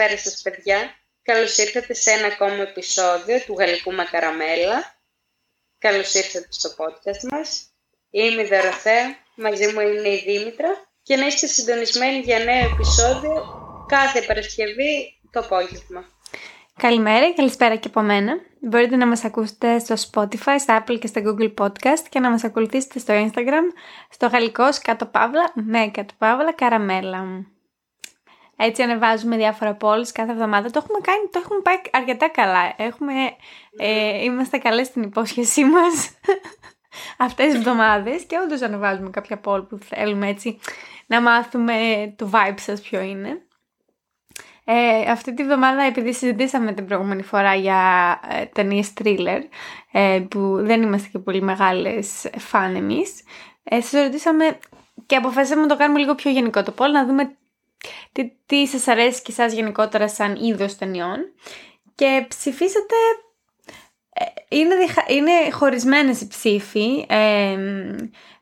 ή καλησπέρα σας παιδιά. Καλώς ήρθατε σε ένα ακόμα επεισόδιο του Γαλλικού Μακαραμέλα. Καλώς ήρθατε στο podcast μας. Είμαι η Δωροθέα, μαζί μου είναι η Δήμητρα και να είστε συντονισμένοι για νέο επεισόδιο κάθε Παρασκευή το απόγευμα. Καλημέρα και καλησπέρα και από μένα. Μπορείτε να μας ακούσετε στο Spotify, στα Apple και στα Google Podcast και να μας ακολουθήσετε στο Instagram, στο γαλλικό κάτω παύλα, με κάτω παύλα, καραμέλα. Έτσι ανεβάζουμε διάφορα polls κάθε εβδομάδα. Το έχουμε κάνει, το έχουμε πάει αρκετά καλά. Έχουμε, ε, είμαστε καλές στην υπόσχεσή μας αυτές τις εβδομάδες και όντως ανεβάζουμε κάποια poll που θέλουμε έτσι να μάθουμε το vibe σας ποιο είναι. Ε, αυτή τη βδομάδα, επειδή συζητήσαμε την προηγούμενη φορά για ε, ταινίες thriller, ε, που δεν είμαστε και πολύ μεγάλες φαν εμείς, ε, σας ρωτήσαμε και αποφασίσαμε να το κάνουμε λίγο πιο γενικό το πόλ, να δούμε τι, τι σας αρέσει και εσάς γενικότερα σαν είδος ταινιών. Και ψηφίσατε ε, είναι, είναι χωρισμένες οι ψήφοι ε,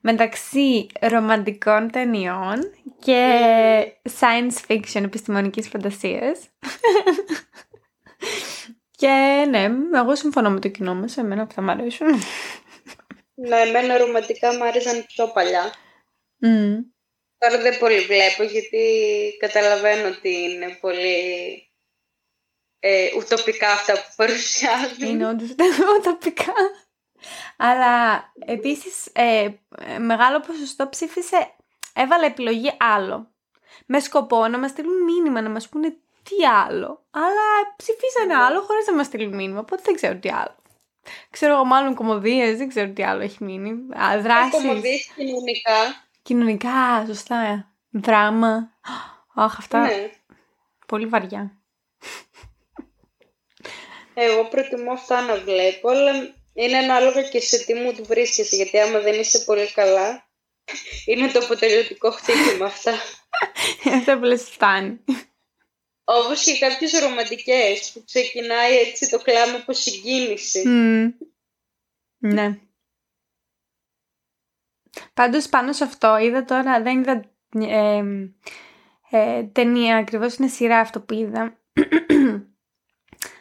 μεταξύ ρομαντικών ταινιών και science fiction επιστημονικής φαντασίας. και ναι, εγώ συμφωνώ με το κοινό μας, εμένα που θα μ' αρέσουν. Ναι, εμένα ρομαντικά μου άρεσαν πιο παλιά. Τώρα δεν πολύ βλέπω γιατί καταλαβαίνω ότι είναι πολύ ε, ουτοπικά αυτά που παρουσιάζουν. Είναι όντως ουτοπικά. Αλλά επίσης ε, μεγάλο ποσοστό ψήφισε, έβαλε επιλογή άλλο. Με σκοπό να μας στείλουν μήνυμα, να μας πούνε τι άλλο. Αλλά ψηφίσανε ναι. άλλο χωρίς να μας στείλουν μήνυμα, οπότε δεν ξέρω τι άλλο. Ξέρω εγώ μάλλον κομμωδίες, δεν ξέρω τι άλλο έχει μείνει. Α, δράσεις. Κομμωδίες κοινωνικά. Κοινωνικά, σωστά. Δράμα. Αχ, αυτά. Ναι. Πολύ βαριά. Εγώ προτιμώ αυτά να βλέπω, αλλά είναι ανάλογα και σε τι μου του βρίσκεσαι, γιατί άμα δεν είσαι πολύ καλά, είναι το αποτελεσματικό χτύπημα αυτά. Αυτό που λες φτάνει. Όπως και κάποιες ρομαντικές που ξεκινάει έτσι το κλάμα από συγκίνηση. Ναι. Πάντως πάνω σε αυτό είδα τώρα, δεν είδα ε, ε, ταινία ακριβώς, είναι σειρά αυτό που είδα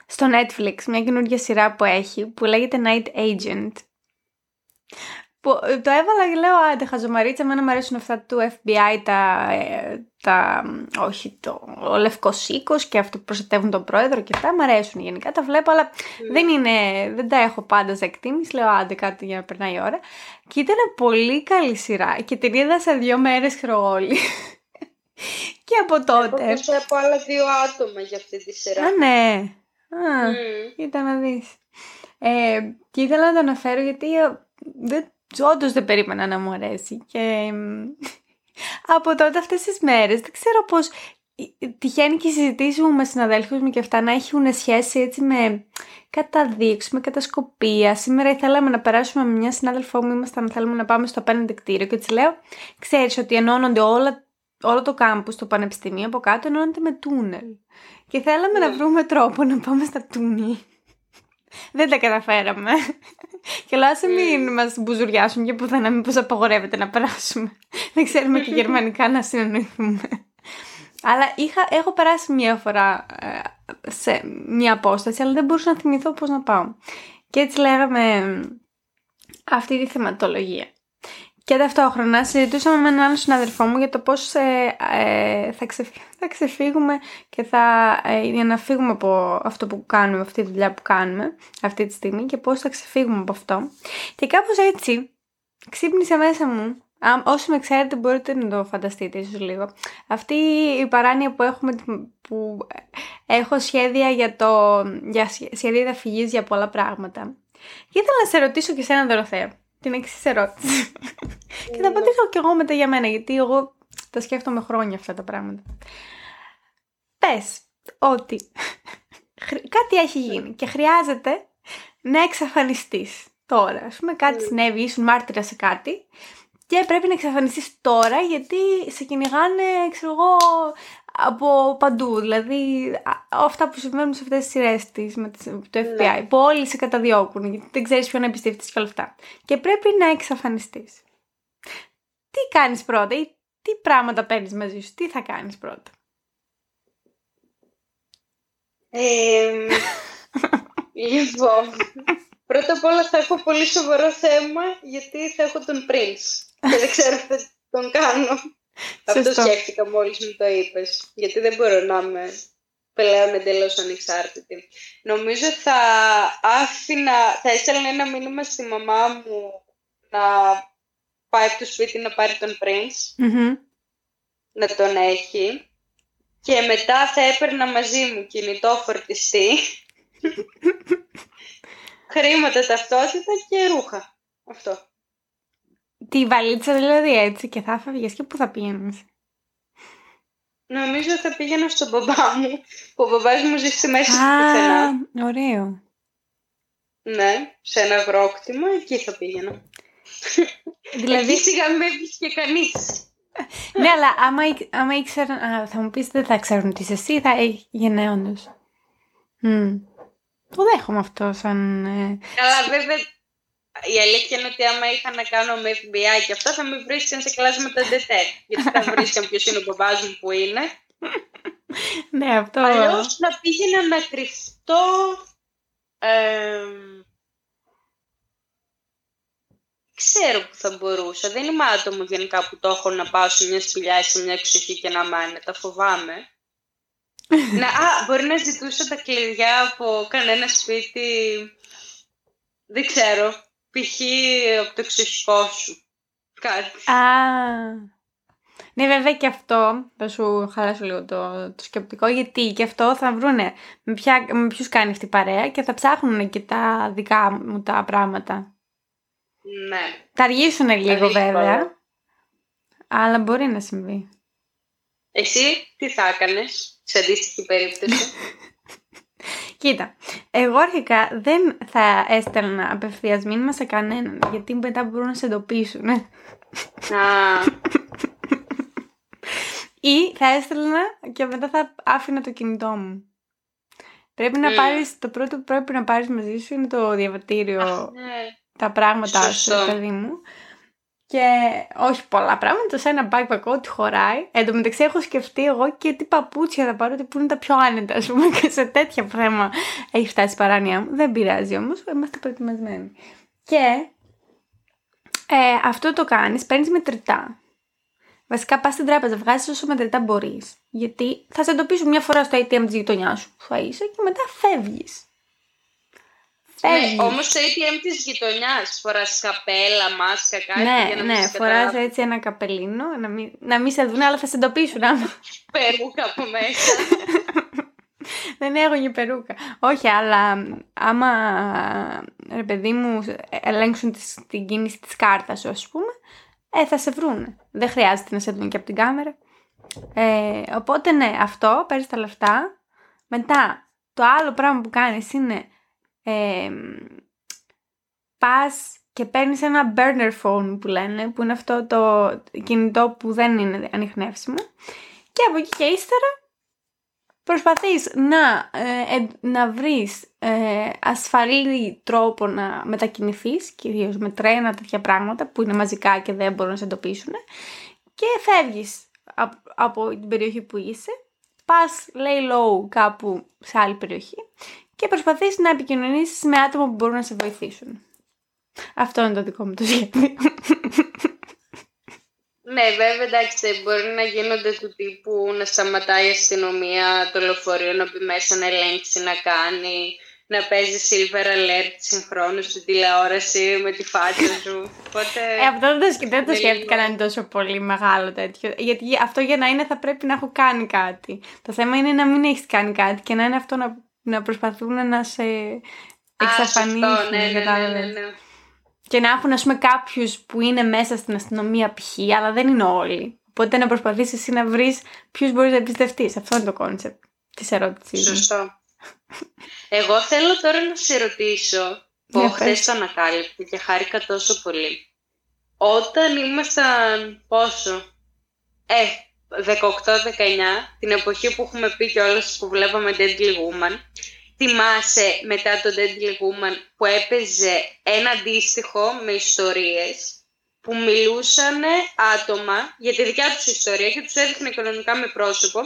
στο Netflix μια καινούργια σειρά που έχει που λέγεται Night Agent. Που το έβαλα και λέω άντε χαζομαρίτσα, εμένα μου αρέσουν αυτά του FBI, τα, ε, τα όχι το ο Λευκός και αυτό που προστατεύουν τον πρόεδρο και αυτά, μου αρέσουν γενικά, τα βλέπω αλλά mm. δεν είναι, δεν τα έχω πάντα σε εκτίμηση, λέω άντε κάτι για να περνάει η ώρα και ήταν πολύ καλή σειρά και την είδα σε δύο μέρες χρεόλη. και από τότε... Εγώ από άλλα δύο άτομα για αυτή τη σειρά. Α, ναι. Α, mm. να δεις. Ε, και ήθελα να το αναφέρω γιατί ε, δεν, όντως δεν περίμενα να μου αρέσει και από τότε αυτές τις μέρες δεν ξέρω πώς τυχαίνει και οι συζητήσεις μου με συναδέλφους μου και αυτά να έχουν σχέση έτσι με καταδείξεις, με κατασκοπία. Σήμερα ήθελαμε να περάσουμε με μια συνάδελφό μου, ήμασταν θέλουμε να πάμε στο απέναντι κτίριο και της λέω, ξέρεις ότι ενώνονται όλα, όλο το κάμπους στο πανεπιστήμιο από κάτω ενώνονται με τούνελ. Και θέλαμε να ναι. βρούμε τρόπο να πάμε στα τούνελ. Δεν τα καταφέραμε. Και λέω, άσε μην ναι. μας μπουζουριάσουν και πουθενά, μήπως απαγορεύεται να περάσουμε. Δεν ξέρουμε και γερμανικά να συνεννοηθούμε. Αλλά είχα, έχω περάσει μία φορά ε, σε μία απόσταση, αλλά δεν μπορούσα να θυμηθώ πώς να πάω. Και έτσι λέγαμε αυτή τη θεματολογία. Και ταυτόχρονα συζητούσαμε με έναν άλλο συναδελφό μου για το πώς ε, ε, θα, θα ξεφύγουμε και θα, ε, για να φύγουμε από αυτό που κάνουμε, αυτή τη δουλειά που κάνουμε αυτή τη στιγμή και πώς θα ξεφύγουμε από αυτό. Και κάπως έτσι ξύπνησε μέσα μου Α, όσοι με ξέρετε μπορείτε να το φανταστείτε ίσως λίγο. Αυτή η παράνοια που έχουμε, που έχω σχέδια για, το, για σχέδια διαφυγής για πολλά πράγματα. Και ήθελα να σε ρωτήσω και σένα Δωροθέα την εξής ερώτηση. και θα απαντήσω κι εγώ μετά για μένα, γιατί εγώ τα σκέφτομαι χρόνια αυτά τα πράγματα. Πες ότι κάτι έχει γίνει και χρειάζεται να εξαφανιστείς τώρα. Α πούμε, κάτι συνέβη, ήσουν μάρτυρα σε κάτι και πρέπει να εξαφανιστείς τώρα γιατί σε κυνηγάνε, ξέρω εγώ, από παντού. Δηλαδή, αυτά που συμβαίνουν σε αυτές τις σειρές με το FBI, ναι. που όλοι σε καταδιώκουν, γιατί δεν ξέρεις ποιον εμπιστεύεται και όλα αυτά. Και πρέπει να εξαφανιστείς. Τι κάνεις πρώτα ή τι πράγματα παίρνεις μαζί σου, τι θα κάνεις πρώτα; Ε, λοιπόν, πρώτα απ' όλα θα έχω πολύ σοβαρό θέμα γιατί θα έχω τον Prince και δεν ξέρω αν θα τον κάνω. Αυτό σκέφτηκα μόλις μου το είπες, γιατί δεν μπορώ να είμαι πλέον εντελώς ανεξάρτητη. Νομίζω θα άφηνα, θα έστελνα ένα μήνυμα στη μαμά μου να πάει από το σπίτι να πάρει τον Prince, να τον έχει και μετά θα έπαιρνα μαζί μου κινητό φορτιστή, χρήματα ταυτότητα και ρούχα. Αυτό. Τη βαλίτσα δηλαδή έτσι και θα έφευγες και πού θα πήγαινες. Νομίζω θα πήγαινα στον μπαμπά μου, που ο μπαμπάς μου ζει στη μέση του πουθενά. ωραίο. Ναι, σε ένα αγρόκτημα, εκεί θα πήγαινα. Δηλαδή... Εκεί σιγά με και κανείς. ναι, αλλά άμα, άμα ήξεραν, θα μου πεις δεν θα ξέρουν τι είσαι εσύ, θα έγινε όντως. Mm. Το δέχομαι αυτό σαν... Ε... Καλά, βέβαια, η αλήθεια είναι ότι άμα είχα να κάνω με FBI και αυτά θα με βρίσκαν σε κλάσματα ντετέ. Γιατί θα βρίσκαν ποιο είναι ο μπαμπάς μου που είναι. ναι, αυτό. Αλλιώς να πήγαινα να κρυφτώ. Ε, ξέρω που θα μπορούσα. Δεν είμαι άτομο γενικά που το έχω να πάω σε μια σπηλιά ή σε μια εξοχή και να μάνε. Τα φοβάμαι. να, α, μπορεί να ζητούσα τα κλειδιά από κανένα σπίτι. Δεν ξέρω. Π.χ. από το εξοχικό σου. Κάτι. Α, ναι, βέβαια και αυτό, θα σου χαλάσω λίγο το, το σκεπτικό, γιατί και αυτό θα βρούνε με, ποια, με ποιους κάνει αυτή η παρέα και θα ψάχνουν και τα δικά μου τα πράγματα. Ναι. Θα αργήσουν λίγο βέβαια, αλλά μπορεί να συμβεί. Εσύ τι θα έκανες σε αντίστοιχη περίπτωση; Κοίτα, εγώ αρχικά δεν θα έστελνα απευθείας μήνυμα σε κανέναν, γιατί μετά μπορούν να σε εντοπίσουν. Α. Ή θα έστελνα και μετά θα άφηνα το κινητό μου. Πρέπει να mm. πάρεις, το πρώτο που πρέπει να πάρεις μαζί σου είναι το διαβατήριο, ναι. τα πράγματα σου, παιδί μου. Και όχι πολλά πράγματα, σε ένα backpack ό,τι χωράει. Εν τω μεταξύ έχω σκεφτεί εγώ και τι παπούτσια θα πάρω, που είναι τα πιο άνετα, ας πούμε, και σε τέτοια πράγμα έχει φτάσει η παράνοια μου. Δεν πειράζει όμως, είμαστε προετοιμασμένοι. Και ε, αυτό το κάνεις, παίρνεις μετρητά. Βασικά πας στην τράπεζα, βγάζεις όσο μετρητά μπορείς. Γιατί θα σε εντοπίσουν μια φορά στο ATM της γειτονιάς σου που θα είσαι και μετά φεύγεις. Ναι, όμως το ATM της γειτονιάς φοράς καπέλα, μάσκα, κάτι. Ναι, για να ναι, φοράς έτσι ένα καπελίνο, να μην, να μην σε δουν, αλλά θα σε εντοπίσουν. Περούκα από μέσα. Δεν έχω και περούκα. Όχι, αλλά άμα ρε παιδί μου ελέγξουν την κίνηση της κάρτας σου, ας πούμε, ε, θα σε βρουν. Δεν χρειάζεται να σε δουν και από την κάμερα. Ε, οπότε ναι, αυτό, παίρνεις τα λεφτά. Μετά, το άλλο πράγμα που κάνεις είναι ε, πας και παίρνεις ένα burner phone που λένε, που είναι αυτό το κινητό που δεν είναι ανιχνεύσιμο. Και από εκεί και ύστερα προσπαθείς να, ε, να βρεις ε, ασφαλή τρόπο να μετακινηθείς, κυρίως με τρένα τέτοια πράγματα που είναι μαζικά και δεν μπορούν να σε εντοπίσουν. Και φεύγεις από, από την περιοχή που είσαι, πας lay low κάπου σε άλλη περιοχή και προσπαθείς να επικοινωνήσεις με άτομα που μπορούν να σε βοηθήσουν. Αυτό είναι το δικό μου το σχέδιο. Ναι, βέβαια, εντάξει, μπορεί να γίνονται του τύπου να σταματάει η αστυνομία, το λεωφορείο να μπει μέσα να ελέγξει, να κάνει, να παίζει silver alert συγχρόνου στην τηλεόραση με τη φάτσα σου. Οπότε... Ε, αυτό δεν το, δεν το σκέφτηκα να είναι τόσο πολύ μεγάλο τέτοιο. Γιατί αυτό για να είναι θα πρέπει να έχω κάνει κάτι. Το θέμα είναι να μην έχεις κάνει κάτι και να είναι αυτό να να προσπαθούν να σε εξαφανίσουν. Ναι, ναι, ναι, ναι, ναι, Και να έχουν, ας πούμε, κάποιους που είναι μέσα στην αστυνομία π.χ., αλλά δεν είναι όλοι. Οπότε να προσπαθήσεις εσύ να βρεις ποιους μπορείς να εμπιστευτείς. Αυτό είναι το concept της ερώτησής Σωστό. Εγώ θέλω τώρα να σε ρωτήσω, που χθες το ανακάλυψα και χάρηκα τόσο πολύ. Όταν ήμασταν πόσο, ε, 18-19, την εποχή που έχουμε πει κιόλας που βλέπαμε Deadly Woman, θυμάσαι μετά το Deadly Woman που έπαιζε ένα αντίστοιχο με ιστορίες που μιλούσαν άτομα για τη δικιά τους ιστορία και τους έδειχνε οικονομικά με πρόσωπο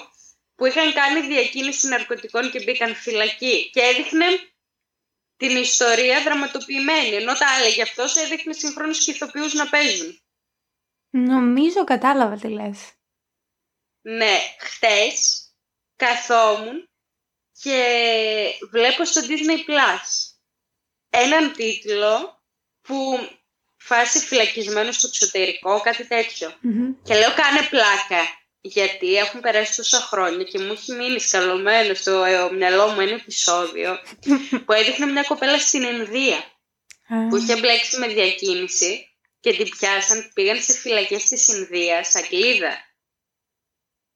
που είχαν κάνει διακίνηση ναρκωτικών και μπήκαν φυλακή και έδειχνε την ιστορία δραματοποιημένη, ενώ τα έλεγε αυτός έδειχνε συγχρόνως και ηθοποιούς να παίζουν. Νομίζω κατάλαβα τι λες. Ναι, χτες καθόμουν και βλέπω στο Disney Plus έναν τίτλο που φάσει φυλακισμένος στο εξωτερικό, κάτι Και λέω κάνε πλάκα, γιατί έχουν περάσει τόσα χρόνια και μου έχει μείνει σκαλωμένο στο μυαλό μου ένα επεισόδιο που έδειχνε μια κοπέλα στην Ινδία που είχε μπλέξει με διακίνηση και την πιάσαν, πήγαν σε φυλακές της Ινδίας, Αγγλίδα,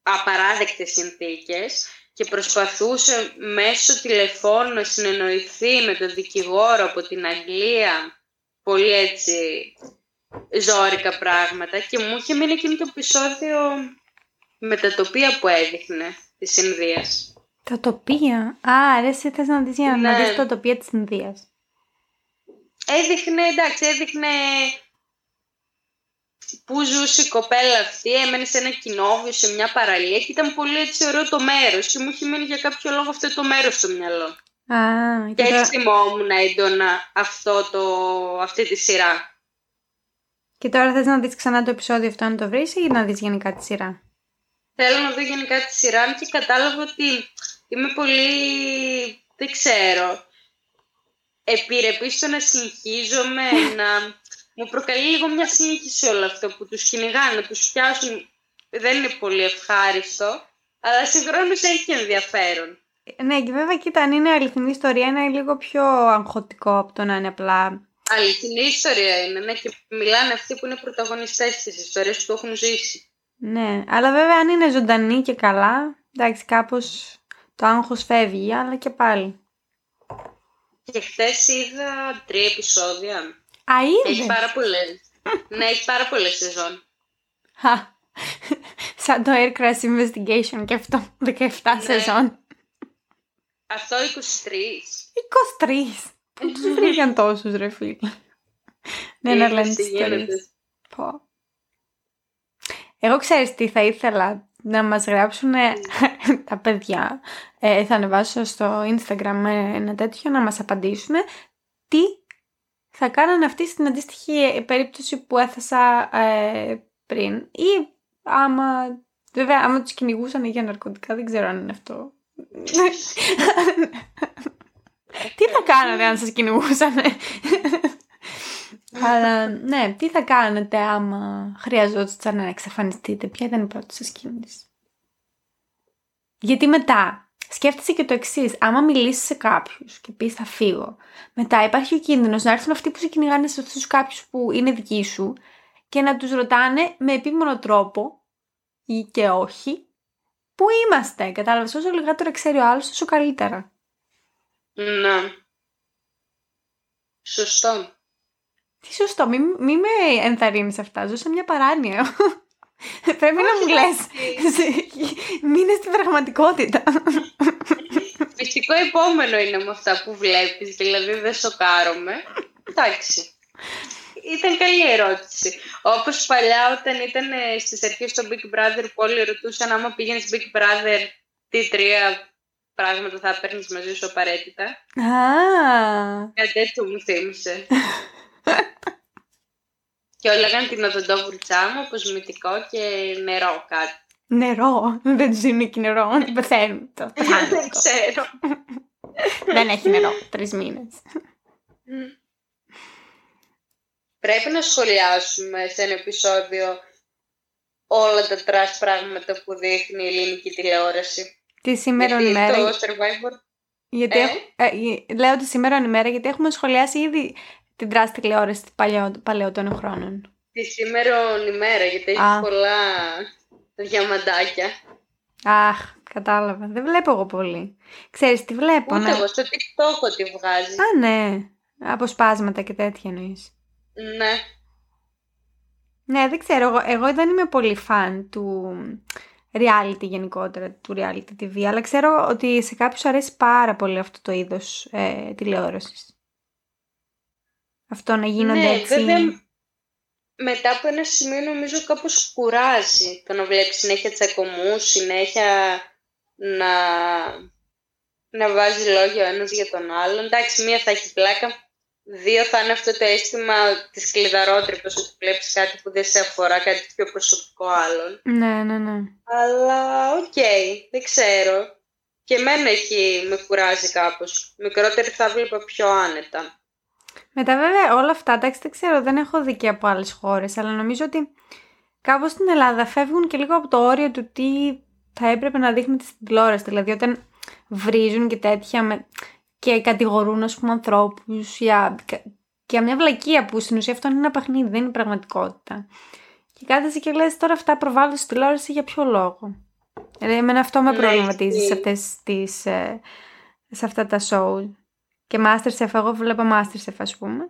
απαράδεκτες συνθήκες και προσπαθούσε μέσω τηλεφώνου να συνεννοηθεί με τον δικηγόρο από την Αγγλία πολύ έτσι ζώρικα πράγματα και μου είχε μείνει εκείνο το επεισόδιο με τα τοπία που έδειχνε της Ινδίας. Τα τοπία; Α, ρε εσύ θες να δεις για να ναι. δεις τα τοπία της Ινδίας. Έδειχνε, εντάξει, έδειχνε που ζούσε η κοπέλα αυτή, έμενε σε ένα κοινόβιο, σε μια παραλία και ήταν πολύ έτσι ωραίο το μέρος και μου είχε μείνει για κάποιο λόγο αυτό το μέρος στο μυαλό. Α, και έτσι θυμόμουν έντονα αυτό το, αυτή τη σειρά. Και τώρα θες να δεις ξανά το επεισόδιο αυτό να το βρεις ή να δεις γενικά τη σειρά; Θέλω να δω γενικά τη σειρά μου και κατάλαβα ότι είμαι πολύ, δεν ξέρω, επιρρεπής στο να συνεχίζομαι, να μου προκαλεί λίγο μια σύγχυση όλο αυτό που τους κυνηγάνε, τους πιάσουν, δεν είναι πολύ ευχάριστο, αλλά συγχρόνως έχει ενδιαφέρον. Ναι, και βέβαια, κοίτα, αν είναι αληθινή ιστορία, είναι λίγο πιο αγχωτικό από το να είναι απλά. Αληθινή ιστορία είναι, ναι, και μιλάνε αυτοί που είναι πρωταγωνιστές της ιστορίας που έχουν ζήσει. Ναι, αλλά βέβαια αν είναι ζωντανή και καλά, εντάξει, κάπως το άγχος φεύγει, αλλά και πάλι. Και χθες είδα τρία επεισόδια. Α, είδες. Έχει πάρα πολλές. ναι, έχει πάρα πολλές σεζόν. Σαν το Aircraft Investigation και αυτό, 17 ναι. σεζόν. Αυτό 23. 23. Δεν τους βρήκαν τόσους ρε φίλε. ναι, να λένε τις ιστορίες. Πω. Εγώ ξέρεις τι θα ήθελα να μας γράψουν τα παιδιά. Ε, θα ανεβάσω στο Instagram ένα τέτοιο να μας απαντήσουν τι θα κάνανε αυτή στην αντίστοιχη περίπτωση που έθεσα ε, πριν. Ή άμα, βέβαια άμα τους κυνηγούσαν για ναρκωτικά δεν ξέρω αν είναι αυτό τι θα κάνατε αν σας κυνηγούσαν. Αλλά ναι, τι θα κάνετε άμα χρειαζόταν να εξαφανιστείτε; Ποια ήταν η πρώτη σας κίνηση; Γιατί μετά σκέφτεσαι και το εξής. Άμα μιλήσεις σε κάποιους και πεις θα φύγω, μετά υπάρχει ο κίνδυνος να έρθουν αυτοί που σε κυνηγάνε σε αυτούς κάποιους που είναι δικοί σου και να τους ρωτάνε με επίμονο τρόπο ή και όχι Πού είμαστε, κατάλαβες, όσο λιγότερο ξέρει ο άλλος, τόσο καλύτερα. Ναι. Σωστό. Τι σωστό, μην, μη με ενθαρρύνεις αυτά, ζω σε μια παράνοια. Πρέπει να μου λες, μείνε στην πραγματικότητα. Φυσικό επόμενο είναι με αυτά που βλέπεις, δηλαδή δεν σοκάρομαι. Εντάξει ήταν καλή ερώτηση. Όπως παλιά όταν ήταν ε, στις αρχές στο Big Brother που όλοι ρωτούσαν άμα πήγαινες Big Brother τι τρία πράγματα θα παίρνεις μαζί σου απαραίτητα; Α. Κάτι τέτοιο μου θύμισε. Και όλα λέγανε την οδοντόβουλτσά μου, αποσμητικό και νερό κάτι. Νερό. Δεν τους δίνουν και νερό. Πεθαίνουν. Δεν ξέρω. Δεν έχει νερό. Τρεις μήνες. πρέπει να σχολιάσουμε σε ένα επεισόδιο όλα τα trash πράγματα που δείχνει η ελληνική τηλεόραση. Τη σήμερα ημέρα. Το Survivor. Γιατί ε; ε, λέω τη σήμερα ημέρα γιατί έχουμε σχολιάσει ήδη την trash τηλεόρασης παλαιότερων χρόνων. Τη σήμερα ημέρα γιατί έχει Α. πολλά διαμαντάκια. Αχ, κατάλαβα. Δεν βλέπω εγώ πολύ. Ξέρεις τι βλέπω, Ούτε ναι. εγώ, στο TikTok ότι βγάζει. Α, ναι. Αποσπάσματα και τέτοια εννοείς. Ναι. Ναι, δεν ξέρω. Εγώ, εγώ δεν είμαι πολύ φαν του reality γενικότερα, του reality TV, αλλά ξέρω ότι σε κάποιους αρέσει πάρα πολύ αυτό το είδος ε, τηλεόρασης. Αυτό να γίνονται ναι, έτσι... Βέβαια, μετά από ένα σημείο νομίζω κάπως κουράζει το να βλέπεις συνέχεια τσακωμούς, συνέχεια να, να βάζεις λόγια ο ένας για τον άλλον. Εντάξει, μία θα έχει πλάκα, δύο θα είναι αυτό το αίσθημα της κλειδαρότρυπας, ότι βλέπεις κάτι που δεν σε αφορά, κάτι πιο προσωπικό άλλον. Ναι, ναι, ναι. Αλλά, οκ, δεν ξέρω. Και εμένα έχει, με κουράζει κάπως. Μικρότερη θα βλέπω πιο άνετα. Μετά βέβαια όλα αυτά, εντάξει δεν ξέρω, δεν έχω δει και από άλλες χώρες, αλλά νομίζω ότι κάπως στην Ελλάδα φεύγουν και λίγο από το όριο του τι θα έπρεπε να δείχνει στην τηλεόραση. Δηλαδή όταν βρίζουν και τέτοια με... και κατηγορούν ας πούμε ανθρώπους για... για μια βλακεία που στην ουσία αυτό είναι ένα παιχνίδι, δεν είναι πραγματικότητα. Και κάθεσαι και λες τώρα αυτά προβάλλονται στην τηλεόραση για ποιο λόγο; Δηλαδή εμένα αυτό με ναι, προβληματίζει σε, αυτές τις, ε, σε αυτά τα show. Και Masterchef, εγώ βλέπω Masterchef ας πούμε.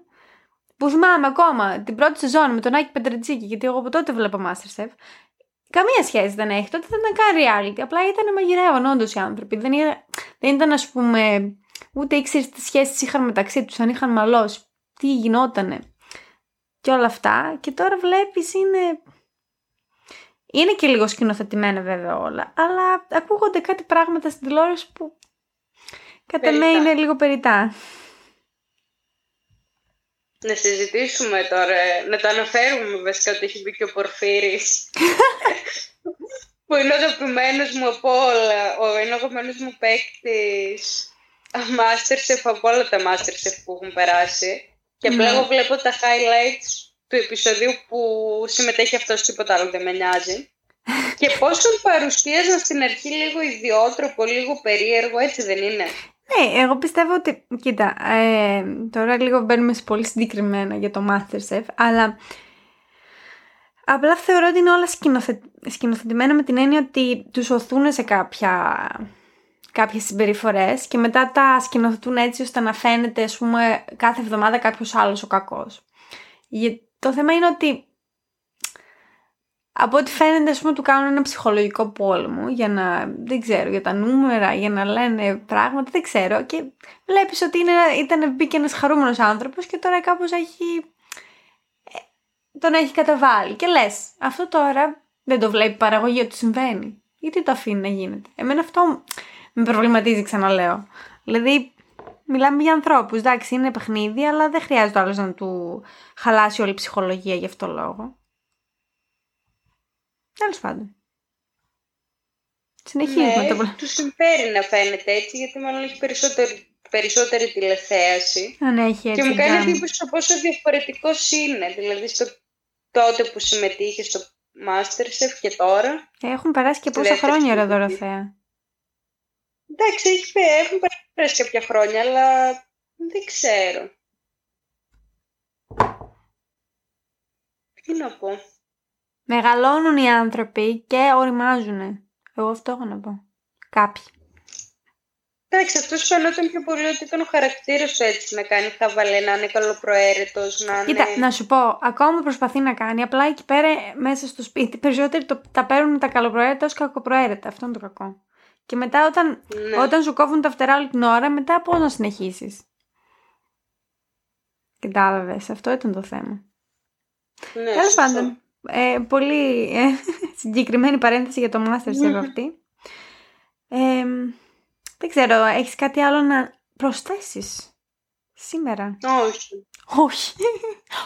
Που θυμάμαι ακόμα την πρώτη σεζόν με τον Άκη Πεντρετζίκη, γιατί εγώ από τότε βλέπω Masterchef. Καμία σχέση δεν έχει. Τότε δεν ήταν καν reality. Απλά ήταν μαγειρεύαν όντως οι άνθρωποι. Δεν, δεν ήταν, ας πούμε, ούτε ήξερες τι σχέσεις είχαν μεταξύ τους, αν είχαν μαλώσει, τι γινότανε. Και όλα αυτά. Και τώρα βλέπεις είναι. Είναι και λίγο σκηνοθετημένα βέβαια όλα. Αλλά ακούγονται κάτι πράγματα στην τηλεόραση που κατά με είναι λίγο περιτά να συζητήσουμε τώρα, να το αναφέρουμε βασικά ότι έχει μπει και ο Πορφύρης. Που είναι ο αγαπημένος μου από όλα, ο είναι ο αγαπημένος μου παίκτης. Masterchef από όλα τα Masterchef που έχουν περάσει. Και απλά ναι. εγώ βλέπω τα highlights του επεισοδίου που συμμετέχει αυτός τίποτα άλλο δεν με νοιάζει. Και πόσο παρουσίαζαν στην αρχή λίγο ιδιότροπο, λίγο περίεργο, έτσι δεν είναι; Ναι, εγώ πιστεύω ότι, κοίτα, ε, τώρα λίγο μπαίνουμε σε πολύ συγκεκριμένα για το Masterchef, αλλά απλά θεωρώ ότι είναι όλα σκηνοθε... σκηνοθετημένα με την έννοια ότι τους οθούν σε κάποια κάποιες συμπεριφορές και μετά τα σκηνοθετούν έτσι ώστε να φαίνεται ας πούμε κάθε εβδομάδα κάποιος άλλος ο κακός. Το θέμα είναι ότι από ό,τι φαίνεται, ας πούμε, του κάνουν ένα ψυχολογικό πόλεμο για να, δεν ξέρω, για τα νούμερα, για να λένε πράγματα, δεν ξέρω. Και βλέπεις ότι είναι, ήταν μπήκε ένας χαρούμενος άνθρωπος και τώρα κάπως έχει, ε, τον έχει καταβάλει. Και λες, αυτό τώρα δεν το βλέπει παραγωγή ότι συμβαίνει. Γιατί το αφήνει να γίνεται. Εμένα αυτό με προβληματίζει, ξαναλέω. Δηλαδή, μιλάμε για ανθρώπους, εντάξει, είναι παιχνίδι, αλλά δεν χρειάζεται άλλος να του χαλάσει όλη η ψυχολογία γι' αυτό λόγο. Τέλος πάντων. Συνεχίζουμε ναι, το Του συμφέρει να φαίνεται έτσι, γιατί μάλλον έχει περισσότερη, περισσότερη τηλεθέαση. Αν έχει έτσι. Και μου κάνει εντύπωση το πόσο διαφορετικός είναι. Δηλαδή, στο τότε που συμμετείχε στο Masterchef και τώρα. Έχουν περάσει και πόσα χρόνια, ρε Δωροθέα; Εντάξει, έχουν περάσει κάποια χρόνια, αλλά δεν ξέρω. Τι να πω. Μεγαλώνουν οι άνθρωποι και οριμάζουν. Εγώ αυτό έχω να πω. Κάποιοι. Εντάξει, αυτός φαινόταν πιο πολύ ότι ήταν ο χαρακτήρα του έτσι να κάνει χαβαλέ, να είναι καλοπροαίρετος, να είναι. Κοίτα, να σου πω, ακόμα προσπαθεί να κάνει, απλά εκεί πέρα μέσα στο σπίτι περισσότεροι το, τα παίρνουν τα καλοπροαίρετα ως κακοπροαίρετα. Αυτό είναι το κακό. Και μετά όταν, ναι. όταν σου κόβουν τα φτερά όλη την ώρα, μετά πώ να συνεχίσεις. Κατάλαβες, αυτό ήταν το θέμα. Ναι, Τέλος πάντων, ε, πολύ ε, συγκεκριμένη παρένθεση για το Masterchef αυτή. Ε, δεν ξέρω, έχεις κάτι άλλο να προσθέσεις σήμερα; Όχι. Όχι.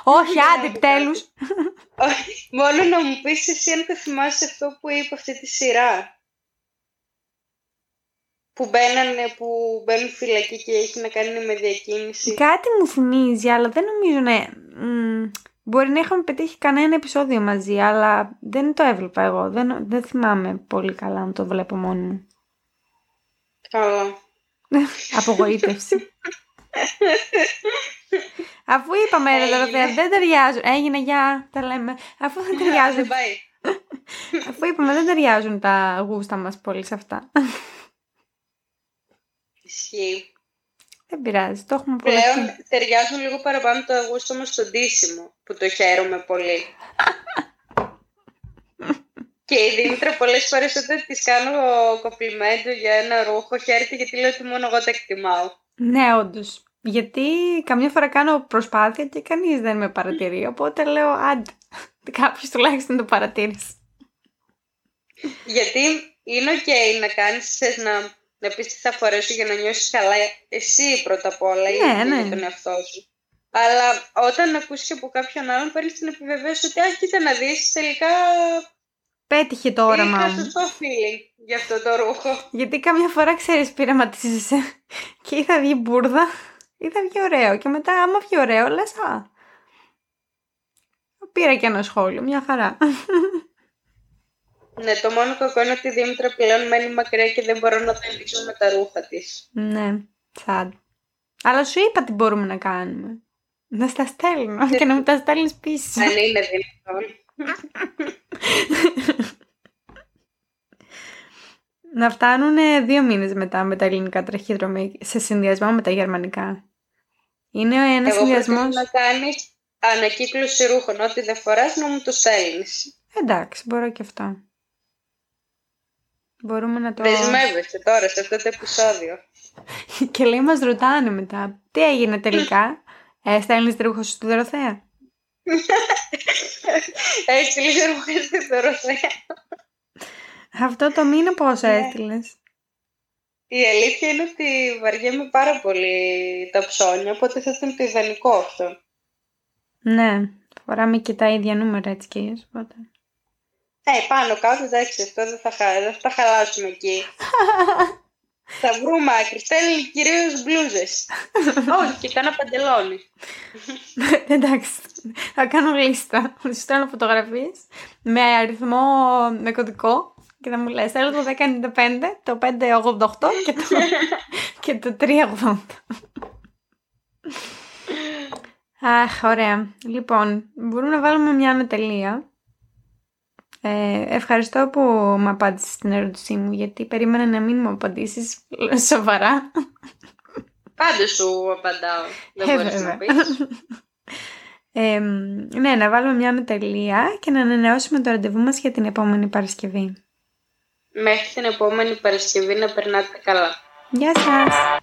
Όχι, άντε επιτέλους. Μόνο να μου πεις εσύ αν το θυμάσαι αυτό που είπε αυτή τη σειρά. Που μπαίνανε, που μπαίνουν φυλακή και έχει να κάνει με διακίνηση. Κάτι μου θυμίζει, αλλά δεν νομίζω να... Μπορεί να είχαμε πετύχει κανένα επεισόδιο μαζί, αλλά δεν το έβλεπα εγώ. Δεν, δεν θυμάμαι πολύ καλά να το βλέπω μόνη μου. Καλά. Απογοήτευση. Αφού είπαμε ρε Δωροθέα, δεν ταιριάζουν. Έγινε για τα λέμε. Αφού δεν ταιριάζουν. Αφού είπαμε δεν ταιριάζουν τα γούστα μας πολύ σε αυτά. Ισχύει. Δεν πειράζει, το έχουμε πολύ. Πλέον ταιριάζουν λίγο παραπάνω το αγούστο μας στο ντύσιμο, που το χαίρομαι πολύ. και η Δήμητρα πολλές φορές όταν της κάνω κοπλιμέντο για ένα ρούχο χαίρεται γιατί λέω ότι μόνο εγώ τα εκτιμάω. Ναι, όντως. Γιατί καμιά φορά κάνω προσπάθεια και κανείς δεν με παρατηρεί, οπότε λέω άντε, κάποιος τουλάχιστον το παρατήρησε. Γιατί είναι οκ να κάνεις, να, να πεις τι θα φορέσω για να νιώσεις καλά εσύ πρώτα απ' όλα ναι, ναι. για τον εαυτό σου. Αλλά όταν ακούσει από κάποιον άλλον, παίρνεις την επιβεβαίωση ότι άχι κοίτα να δεις, τελικά. Πέτυχε το όραμα μου. Είχα σωστό feeling για αυτό το ρούχο. Γιατί καμιά φορά ξέρεις, πειραματίζεσαι και ή θα βγει μπούρδα ή θα βγει ωραίο. Και μετά, άμα βγει ωραίο, λες, α. Πήρα και ένα σχόλιο, μια χαρά. Ναι, το μόνο κακό είναι ότι η Δήμητρα πλέον μένει μακριά και δεν μπορώ να τελειώσω με τα ρούχα της. Ναι, sad. Αλλά σου είπα τι μπορούμε να κάνουμε. Να στα στέλνω και να μου τα στέλνεις πίσω. Αν είναι δυνατόν. να φτάνουν δύο μήνες μετά με τα ελληνικά τραχυδρομεία σε συνδυασμό με τα γερμανικά. Είναι ένας συνδυασμό. Εγώ να κάνεις ανακύκλωση ρούχων. Ό,τι δεν φοράς να μου το στέλνεις. Εντάξει, μπορώ και αυτό. Μπορούμε να το... Δεσμεύεσαι τώρα σε αυτό το επεισόδιο. και λέει μας ρωτάνε μετά. Τι έγινε τελικά; Ε, στέλνεις ρούχο σου στη Δωροθέα. Έστειλες ρούχο στη Δωροθέα. Αυτό το μήνα πόσο ναι. έστειλες; Η αλήθεια είναι ότι βαριέμαι πάρα πολύ τα ψώνια, οπότε θα ήταν το ιδανικό αυτό. Ναι, φοράμε και τα ίδια νούμερα έτσι και οπότε. Ε, πάνω κάτω, εντάξει, αυτό δεν θα, δεν θα χαλάσουμε εκεί. θα βρούμε άκρη. Στέλνει κυρίως μπλούζες. Όχι, και κάνα παντελόνι. εντάξει, θα κάνω λίστα. Θα σου στέλνω φωτογραφίες με αριθμό, με κωδικό και θα μου λες, θέλω το 1095, το 588 και το, και το 380. Αχ, ωραία. Λοιπόν, μπορούμε να βάλουμε μια ανατελεία. Ε, ευχαριστώ που με απάντησες στην ερώτησή μου, γιατί περίμενα να μην μου απαντήσεις σοβαρά. Πάντως σου απαντάω. Δεν ε, μπορείς να πεις. Ε, ναι, να βάλουμε μια ανατελεία και να ανανεώσουμε το ραντεβού μας για την επόμενη Παρασκευή. Μέχρι την επόμενη Παρασκευή να περνάτε καλά. Γεια σας!